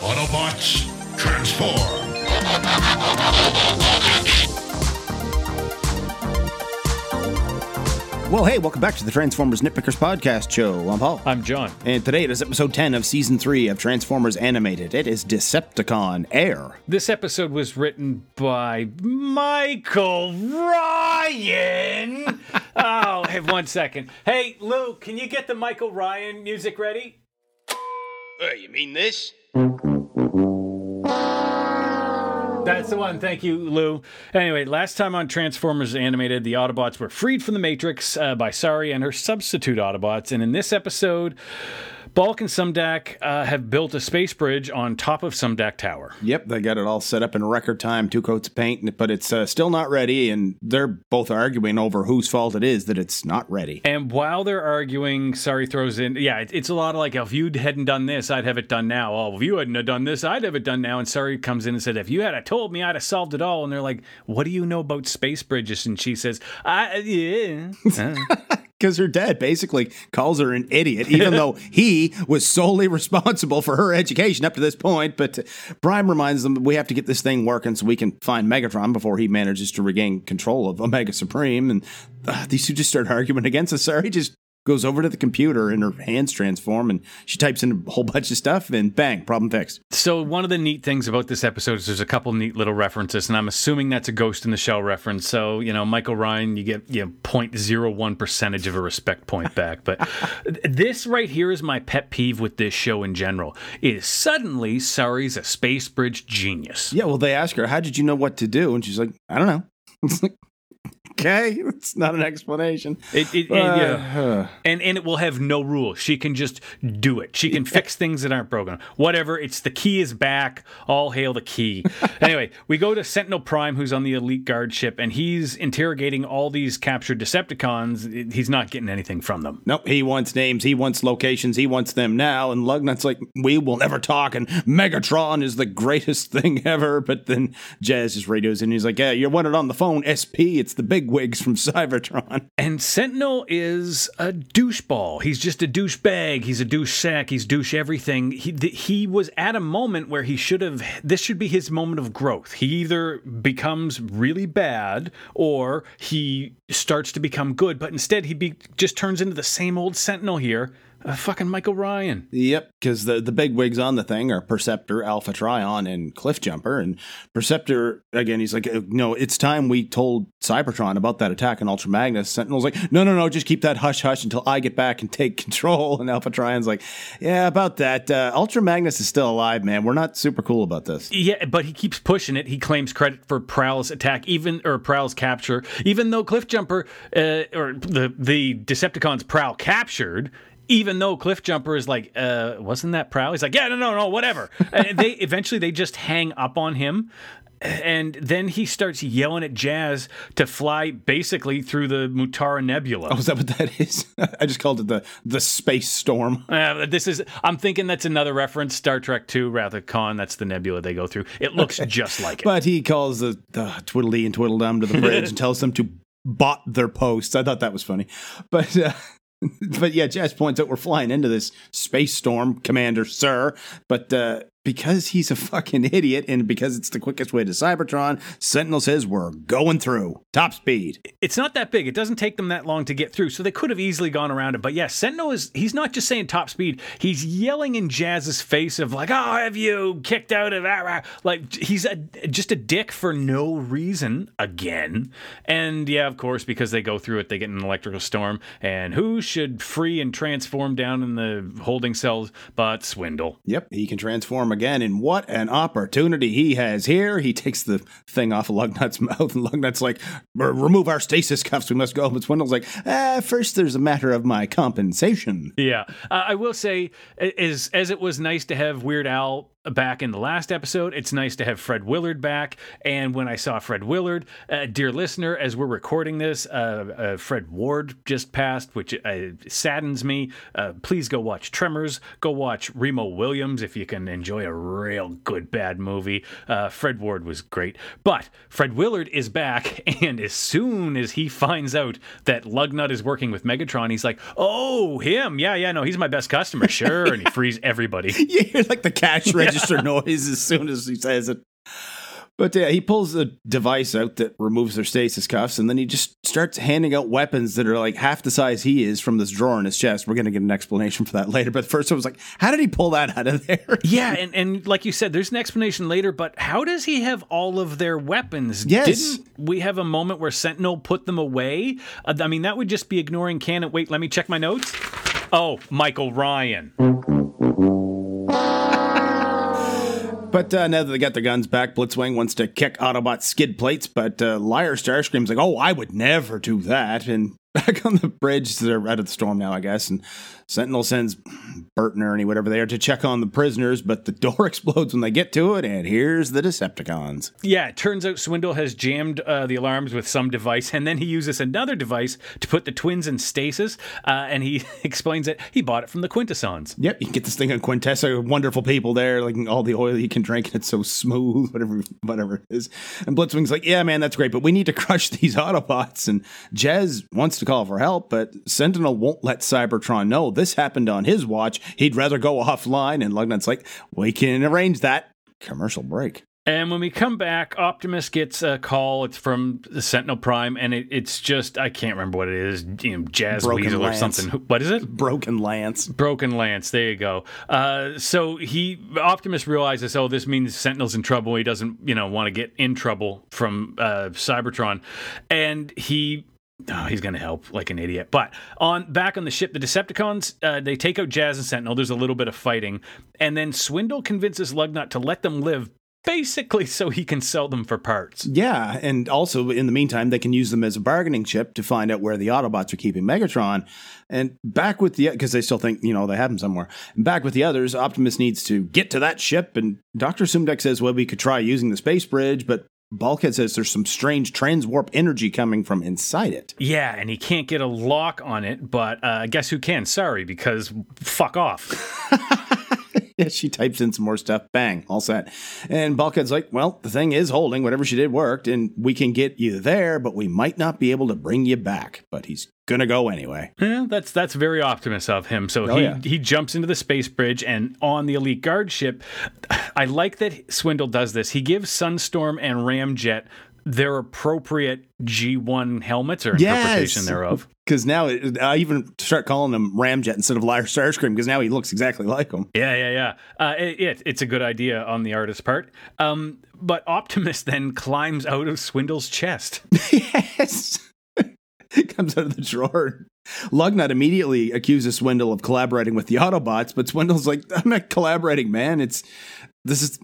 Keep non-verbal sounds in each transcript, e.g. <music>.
Autobots, transform! Well, hey, welcome back to the Transformers Nitpickers Podcast Show. I'm Paul. I'm John. And today it is episode 10 of season 3 of Transformers Animated. It is Decepticon Air. This episode was written by Michael Ryan. <laughs> oh, hey, one second. Hey, Lou, can you get the Michael Ryan music ready? You mean this? That's the one. Thank you, Lou. Anyway, last time on Transformers Animated, the Autobots were freed from the Matrix uh, by Sari and her substitute Autobots. And in this episode, Bulk and Sumdac uh, have built a space bridge on top of Sumdac Tower. Yep, they got it all set up in record time, two coats of paint, but it's uh, still not ready, and they're both arguing over whose fault it is that it's not ready. And while they're arguing, Sari throws in, yeah, it- it's a lot of like, if you hadn't done this, I'd have it done now. Oh, if you hadn't have done this, I'd have it done now. And Sari comes in and said, if you had have told me, I'd have solved it all. And they're like, what do you know about space bridges? And she says, I, yeah. Uh. <laughs> Because her dad basically calls her an idiot, even <laughs> though he was solely responsible for her education up to this point. But uh, Prime reminds them we have to get this thing working so we can find Megatron before he manages to regain control of Omega Supreme. And uh, these two just start arguing against us. Sari, just goes over to the computer and her hands transform and she types in a whole <laughs> bunch of stuff and bang, problem fixed. So one of the neat things about this episode is there's a couple neat little references, and I'm assuming that's a Ghost in the Shell reference. So you know, Michael Ryan, you get you know, 0.01 percentage of a respect point back. But <laughs> this right here is my pet peeve with this show in general. Is suddenly Sari's a space bridge genius. Yeah, well, they ask her, How did you know what to do? And she's like, I don't know. <laughs> It's like, okay, <laughs> it's not an explanation. It, it, Uh, and, yeah. and and it will have no rules. She can just do it. She can fix things that aren't broken. Whatever. It's the key is back. All hail the key. <laughs> anyway, we go to Sentinel Prime, who's on the Elite Guard ship, and he's interrogating all these captured Decepticons. He's not getting anything from them. Nope, he wants names, he wants locations, he wants them now. And Lugnut's like, we will never talk, and Megatron is the greatest <laughs> thing ever. But then Jazz just radios and he's like, Yeah, you want it on the phone, SP, it's the big wigs from <laughs> Cybertron. And Sentinel is a doucheball. He's just a douchebag. He's a douche sack. He's douche everything. He th- he was at a moment where he should have. This should be his moment of growth. He either becomes really bad or he starts to become good. But instead, he be, just turns into the same old Sentinel here. Uh, fucking Michael Ryan. Yep, because the, the big wigs on the thing are Perceptor, Alpha Trion, and Cliff Jumper. And Perceptor, again, he's like, No, it's time we told Cybertron about that attack on Ultra Magnus. Sentinel's like, No, no, no, just keep that hush hush until I get back and take <laughs> control. And Alpha Trion's like, Yeah, about that. Uh, Ultra Magnus is still alive, man. We're not super cool about this. Yeah, but he keeps pushing it. He claims credit for Prowl's attack, even or Prowl's capture, even though Cliff Jumper uh, or the the Decepticons Prowl captured. Even though Cliff Jumper is like, uh, wasn't that Prowl? He's like, yeah, no, no, no, whatever. <laughs> and they eventually they just hang up on him, and then he starts yelling at Jazz to fly basically through the Mutara Nebula. Oh, is that what that is? <laughs> I just called it the the space storm. Uh, this is. I'm thinking that's another reference. Star Trek Two, Wrath of Khan. That's the nebula they go through. It looks just like it. But he calls the, the Tweedledee and Tweedledum to the bridge <laughs> and tells them to bot their posts. I thought that was funny. But uh, <laughs> but yeah, Jazz points out we're flying into this space storm, Commander Sir. But uh, because he's a fucking idiot and because it's the quickest way to Cybertron, Sentinel says we're going through top speed. it's not that big. It doesn't take them that long to get through, so they could have easily gone around it. But yeah, Sentinel is he's not just saying top speed. He's yelling in Jazz's face of like, "Oh, have you kicked out of ah." like he's a, just a dick for no reason again." And yeah, of course, because they go through it, they get an electrical storm. And who should free and transform down in the holding cells but Swindle? Yep, he can transform again, and what an opportunity he has here. He takes the thing off of Lugnut's <laughs> mouth, and Lugnut's like, remove our stasis cuffs, we must go. But Swindle's like, ah, first there's a matter of my compensation. Yeah, uh, I will say, as as it was nice to have Weird Al back in the last episode, it's nice to have Fred Willard back. And when I saw Fred Willard, uh, dear listener, as we're recording this, uh, uh, Fred Ward just passed, which uh, saddens me. Uh, please go watch Tremors. Go watch Remo Williams if you can enjoy a real good bad movie. Uh, Fred Ward was great, but Fred Willard is back, <laughs> and as soon as he finds out that Lugnut is working with Megatron, he's like, "Oh, him? Yeah, yeah, no, he's my best customer, <laughs> sure." and he frees everybody. <laughs> You hear like the cash register register <laughs> noise as soon as he says it. But yeah, he pulls a device out that removes their stasis cuffs, and then he just starts handing out weapons that are like half the size he is from this drawer in his chest. We're going to get an explanation for that later. But first, I was like, how did he pull that out of there? <laughs> Yeah, and, and like you said, there's an explanation later, but how does he have all of their weapons? Yes. Didn't we have a moment where Sentinel put them away? Uh, I mean, that would just be ignoring canon. Wait, let me check my notes. Oh, Michael Ryan. But uh, now that they got their guns back, Blitzwing wants to kick Autobot's skid plates, but uh, Liar Starscream's like, oh, I would never do that. And back on the bridge, they're out of the storm now, I guess, and Sentinel sends Bert and Ernie, whatever they are, to check on the prisoners, but the <laughs> door explodes when they get to it, and here's the Decepticons. Yeah, it turns out Swindle has jammed uh, the alarms with some device, and then he uses another device to put the twins in stasis, uh, and he <laughs> explains that he bought it from the Quintessons. Yep, you can get this thing on Quintessa, wonderful people there, like all the oil you can drink, and it's so smooth, <laughs> whatever, whatever it is. And Blitzwing's like, yeah, man, that's great, but we need to crush these Autobots. And Jazz wants to call for help, but Sentinel won't let Cybertron know this happened on his watch. He'd rather go offline. And Lugnut's like, we can arrange that. Commercial break. And when we come back, Optimus gets a call. It's from the Sentinel Prime, and it, it's just I can't remember what it is. You know, Jazz Broken Weasel Lance. or something. What is it? Broken Lance. Broken Lance. There you go. Uh, so he Optimus realizes, oh, this means Sentinel's in trouble. He doesn't, you know, want to get in trouble from uh, Cybertron, and he. Oh, he's going to help like an idiot. But on back on the ship, the Decepticons uh, they take out Jazz and Sentinel. There's a little bit of fighting, and then Swindle convinces Lugnut to let them live, basically so he can sell them for parts. Yeah, and also in the meantime, they can use them as a bargaining chip to find out where the Autobots are keeping Megatron. And back with the because they still think you know they have him somewhere. And back with the others, Optimus needs to get to that ship, and Doctor Sumdac says, "Well, we could try using the space bridge, but." Bulkhead says there's some strange transwarp energy coming from inside it. Yeah, and he can't get a lock on it, but uh, guess who can? Sari, because fuck off. <laughs> Yeah, <laughs> she types in some more stuff. Bang, all set. And Bulkhead's like, well, the thing is holding. Whatever she did worked, and we can get you there, but we might not be able to bring you back. But he's gonna go anyway. Yeah, that's that's very optimist of him. So Oh, he yeah. he jumps into the space bridge and on the elite guard ship. <sighs> I like that Swindle does this. He gives Sunstorm and Ramjet their appropriate G1 helmets or interpretation thereof. Because now it, I even start calling him Ramjet instead of Liar Starscream because now he looks exactly like him. Yeah, yeah, yeah. Uh, it, it- it's a good idea on the artist's part. Um, but Optimus then climbs out of Swindle's chest. <laughs> yes. It <laughs> comes out of the drawer. Lugnut immediately accuses Swindle of collaborating with the Autobots, but Swindle's like, I'm not collaborating, man. It's this is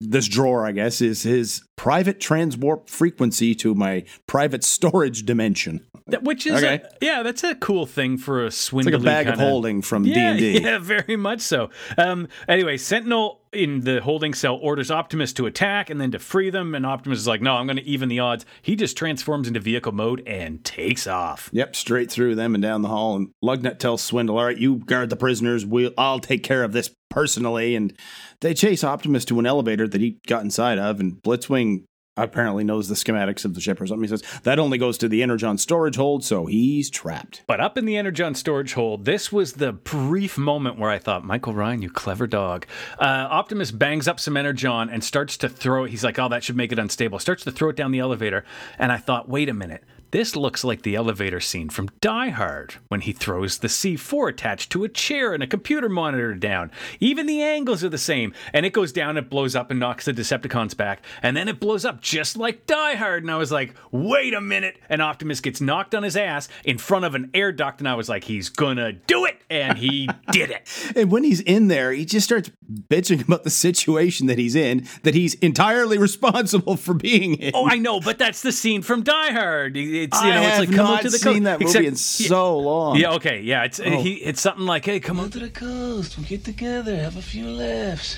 this drawer, I guess, is his private transwarp frequency to my private storage dimension. That- Which is, Okay. a, yeah, that's a cool thing for a It's Swindle. like a bag of kinda- holding from Yeah, D&D. <laughs> yeah, very much so. Um, anyway, Sentinel in the holding cell orders Optimus to attack and then to free them, and Optimus is like, "No, I'm going to even the odds." He just transforms into vehicle mode and takes off. Yep, straight through them and down the hall. And Lugnut tells Swindle, "All right, you guard the prisoners. We'll, I'll take care of this personally." And they chase Optimus to an elevator that he got inside of. And Blitzwing apparently knows the schematics of the ship or something. He says that only goes to the energon storage hold, so he's trapped. But up in the Energon storage hold, this was the brief moment where I thought, Michael Ryan, you clever dog. Uh, Optimus bangs up some Energon and starts to throw it. He's like, oh, that should make it unstable. Starts to throw it down the elevator. And I thought, wait a minute. This looks like the elevator scene from Die Hard when he throws the C4 attached to a chair and a computer monitor down. Even the angles are the same. And it goes down, it blows up and knocks the Decepticons back. And then it blows up just like Die Hard. And I was like, wait a minute. And Optimus gets knocked on his ass in front of an air duct. And I was like, he's gonna do it. And he <laughs> did it. And when he's in there, he just starts bitching about the situation that he's in, that he's entirely responsible <laughs> for being in. Oh, I know, but that's the scene from Die Hard. It's you I know, it's like come out to the seen coast. that movie Except- in so long. Yeah, okay, yeah. It's he, it's something like, hey, come on. to the coast. We'll get together, have a few laughs.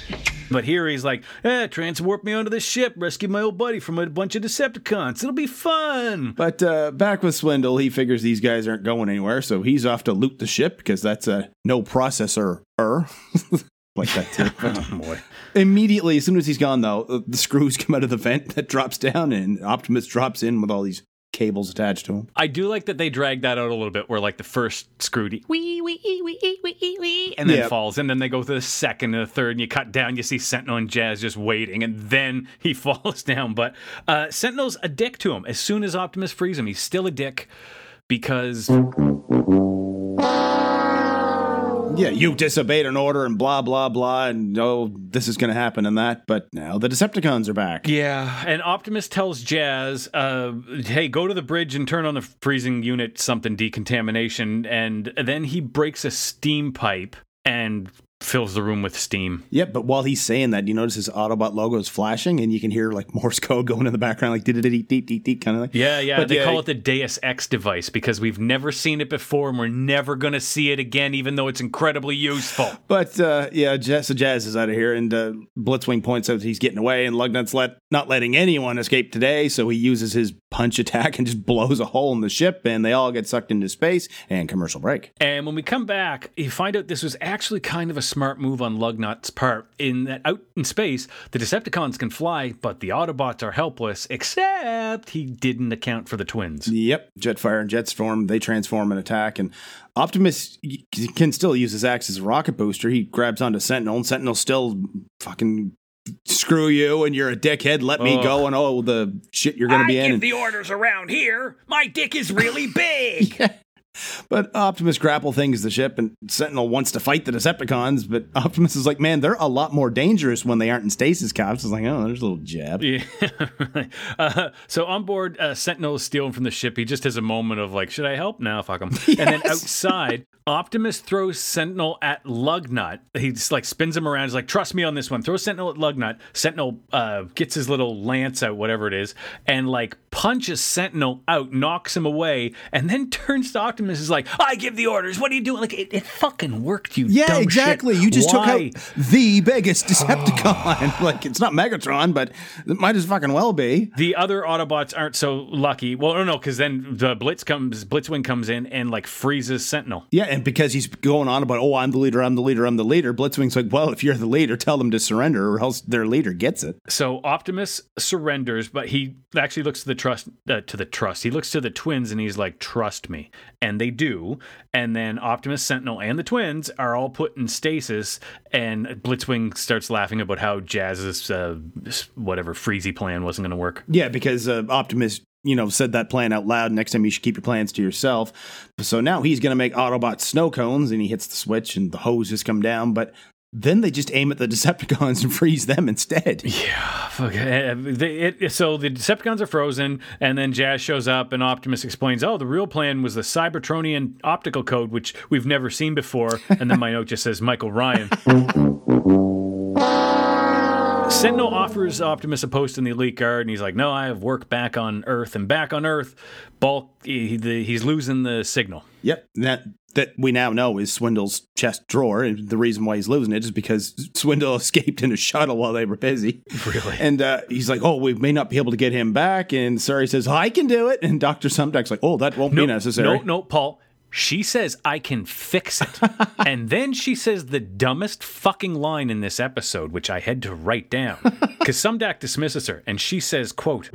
But here he's like, eh, transwarp me onto this ship, rescue my old buddy from a bunch of Decepticons. It'll be fun. But uh, back with Swindle, he figures these guys aren't going anywhere, so he's off to loot the ship because that's a no processor er. <laughs> like that too. <laughs> Oh boy. immediately, as soon as he's gone, though, the screws come out of the vent that drops down, and Optimus drops in with all these cables attached to him. I do like that they drag that out a little bit, where like the first Scrooty wee wee wee wee wee wee, and then Yeah. falls, and then they go to the second and the third, and you cut down, you see Sentinel and Jazz just waiting, and then he <laughs> falls down. But uh, Sentinel's a dick to him. As soon as Optimus frees him, he's still a dick because Yeah, you disobeyed an order and blah blah blah, and oh, this is going to happen and that. But now the Decepticons are back. Yeah, and Optimus tells Jazz, uh, "Hey, go to the bridge and turn on the freezing unit something decontamination." And then he breaks a steam pipe and fills the room with steam. Yep, but while he's saying that, you notice his Autobot logo is flashing, and you can hear like Morse code going in the background, like deet deet deet deet kind of thing. Yeah, yeah. But they yeah, call it the Deus Ex device because we've never seen it before, and we're never going to see it again, even though it's incredibly useful. <laughs> But uh, yeah, Jazz, so Jazz is out of here, and uh, Blitzwing points out he's getting away, and Lugnut's let not letting anyone escape today. So he uses his punch attack and just <laughs> blows a hole in the ship, and they all get sucked into space. And commercial break. And when we come back, you find out this was actually kind of a smart move on Lugnut's part. In that out in space, the Decepticons can fly, but the Autobots are helpless, except he didn't account for the twins. Yep, Jetfire and Jetstorm they transform and attack, and Optimus can still use his axe as a rocket booster. He grabs onto Sentinel, and Sentinel still fucking screw you, and you're a dickhead. Let me Ugh. go, and all the shit you're gonna be in. and- the orders around here. My dick is really <laughs> big. But Optimus grapple things the ship, and Sentinel wants to fight the Decepticons. But <laughs> Optimus is like, man, they're a lot more dangerous when they aren't in stasis caps. It's like, oh, there's a little jab. Yeah. <laughs> uh, so on board, uh, Sentinel is stealing from the ship. He just has a moment of like, should I help? No, fuck him. <laughs> And then Yes. outside, Optimus throws Sentinel at Lugnut. He just like spins him around. He's like, trust me on this one. Throws Sentinel at Lugnut. Sentinel uh, gets his little lance out, whatever it is, and like punches Sentinel out, knocks him away, and then <laughs> turns to Optimus. Is like, I give the orders. What are you doing? Like, it, it fucking worked, you Yeah, dumb shit. exactly. You just Why? took out the biggest Decepticon. <laughs> like, it's not Megatron, but it might as fucking well be. The other Autobots aren't so lucky. Well, no, no, because then the Blitz comes, Blitzwing comes in and like freezes Sentinel. Yeah, and because he's going on about, oh, I'm the leader, I'm the leader, I'm the leader, Blitzwing's like, well, if you're the leader, tell them to surrender, or else their leader gets it. So Optimus surrenders, but he actually looks to the trust uh, to the trust. He looks to the twins and he's like, "Trust me," and they do. And then Optimus, Sentinel, and the twins are all put in stasis. And Blitzwing starts laughing about how Jazz's uh, whatever freezy plan wasn't going to work. Yeah, because uh, Optimus, you know, said that plan out loud. Next time you should keep your plans to yourself. So now he's going to make Autobots snow cones, and he hits the switch, and the hoses come down. But then they just aim at the <laughs> Decepticons and freeze them instead. Fuck, uh, they- it- so the Decepticons are frozen, and then Jazz shows up, and Optimus explains, "Oh, the real plan was the Cybertronian optical code, which we've never seen before." And then my note just says Michael Ryan. Sentinel offers Optimus a post in the Elite Guard, and he's like, "No, I have work back on Earth, and back on Earth, Bulk, he, the, he's losing the signal." Yep, that that we now know is Swindle's chest drawer, and the reason why he's losing it is because Swindle <laughs> escaped in a shuttle while they were busy. Really? And uh, he's like, "Oh, we may not be able to get him back." And Sari says, "I can do it." And Doctor Sumdac's like, "Oh, that won't be necessary." No, no, Paul. She says I can fix it. <laughs> and then she says the dumbest fucking line in this episode, which I had to write down. Because Sumdac dismisses her, and she says, quote,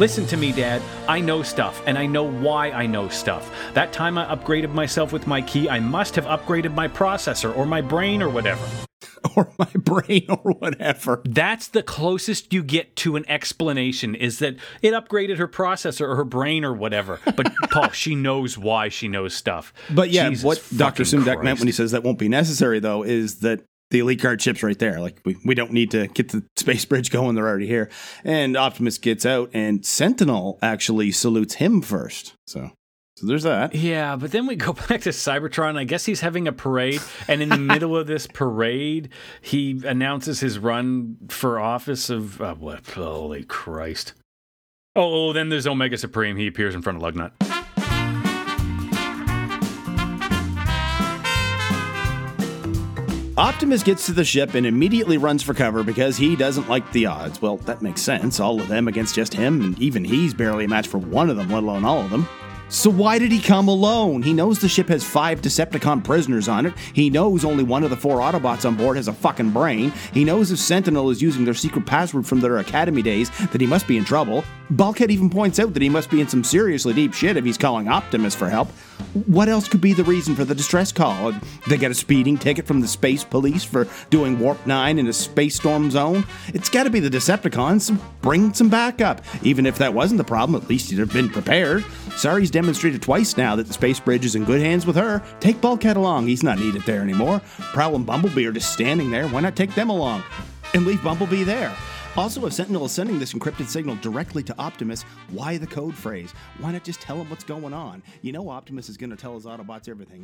Listen to me, Dad. I know stuff, and I know why I know stuff. That time I upgraded myself with my key, I must have upgraded my processor or my brain or whatever. <laughs> or my brain or whatever. That's the closest you get to an explanation is that it upgraded her processor or her brain or whatever. But <laughs> Paul, she knows why she knows stuff. But yeah, Jesus what Doctor fucking meant when he says that won't be necessary, though, is that the elite guard ship's right there. Like we, we don't need to get the <laughs> space bridge going; they're already here. And Optimus gets out, and Sentinel actually salutes him first. So, so there's that. Yeah, but then we go <laughs> back to Cybertron. I guess he's having a parade, and in the <laughs> middle of this parade, he announces his run for office of uh, what? Holy Christ! Oh, oh, then there's Omega Supreme. He appears in front of Lugnut. Optimus gets to the ship and immediately runs for cover because he doesn't like the odds. Well, that makes sense. All of them against just him, and even he's barely a match for one of them, let alone all of them. So why did he come alone? He knows the ship has five Decepticon prisoners on it. He knows only one of the four Autobots on board has a fucking brain. He knows if Sentinel is using their secret password from their academy days that he must be in trouble. Bulkhead even points out that he must be in some seriously deep shit if he's calling Optimus for help. What else could be the reason for the distress call? They get a speeding ticket from the space police for doing Warp 9 in a space storm zone? It's gotta be the Decepticons. Bring some backup. Even if that wasn't the problem, at least you'd have been prepared. Sari's demonstrated twice now that the space bridge is in good hands with her. Take Bulkhead along, he's not needed there anymore. Prowl and Bumblebee are just standing there, why not take them along? And leave Bumblebee there. Also, if Sentinel is sending this encrypted signal directly to Optimus, why the code phrase? Why not just tell him what's going on? You know Optimus is going to tell his Autobots everything.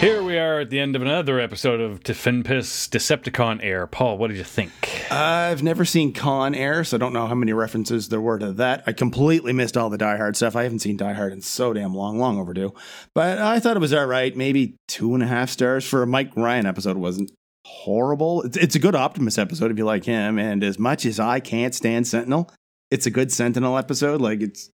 Here we are at the end of another episode of Tifinpis Decepticon Air. Paul, what did you think? I've never seen Con Air, so I don't know how many references there were to that. I completely missed all the Die Hard stuff. I haven't seen Die Hard in so damn long, long overdue. But I thought it was all right. Maybe two and a half stars for a Mike Ryan episode. It wasn't horrible. It's, it's a good Optimus episode if you like him. And as much as I can't stand Sentinel, it's a good Sentinel episode. Like it's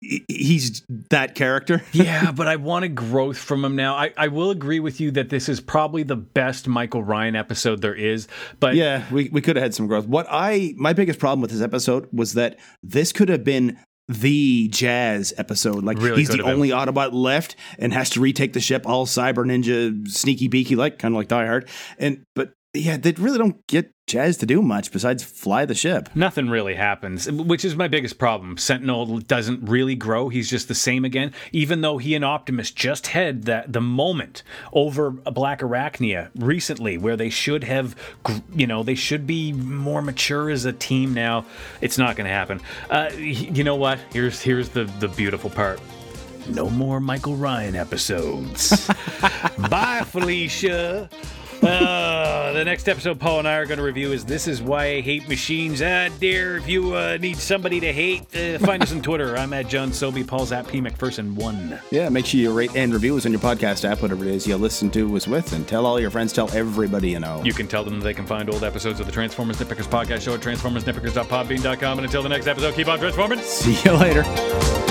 he's that character. <laughs> yeah, but I wanted growth from him now. I, I will agree with you that this is probably the best Michael Ryan episode there is. But yeah, we, we could have had some growth. What I my biggest problem with this episode was that this could have been the jazz episode. Like Really he's the have been. only Autobot left and has to retake the ship all cyber ninja sneaky beaky like kind of like Die Hard. And but yeah, they really don't get Jazz to do much besides fly the ship. Nothing really happens, which is my biggest problem. Sentinel doesn't really grow. He's just the same again, even though he and Optimus just had that the moment over Black Arachnia recently, where they should have, you know, they should be more mature as a team. Now, it's not going to happen. Uh, you know what? Here's here's the the beautiful part. No more Michael Ryan episodes. <laughs> Bye, Felicia. Uh, the next episode Paul and I are going to review is This Is Why I Hate Machines. Ah, dear, if you uh, need somebody to hate, uh, find us on Twitter. <laughs> I'm at John Sobey. Paul's at P. McPherson1. Yeah, make sure you rate and review us on your podcast app, whatever it is you listen to us with, and tell all your friends, tell everybody you know. You can tell them they can find old episodes of the Transformers Nitpickers podcast show at transformersnitpickers.podbean.com. And until the next episode, keep on transforming. See you later.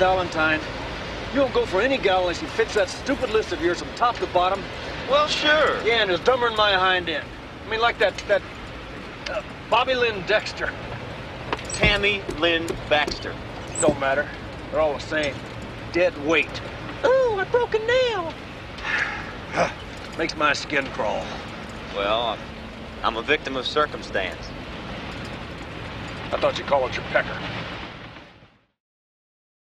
Valentine. You won't go for any gal unless she fits that stupid list of yours from top to bottom. Well, sure. Yeah, and is dumber than my hind end. I mean, like that, that, uh, Bobby Lynn Dexter. Tammy Lynn Baxter. Don't matter. They're all the same. Dead weight. Ooh, I broke a nail. <sighs> Makes my skin crawl. Well, I'm, I'm a victim of circumstance. I thought you called it your pecker.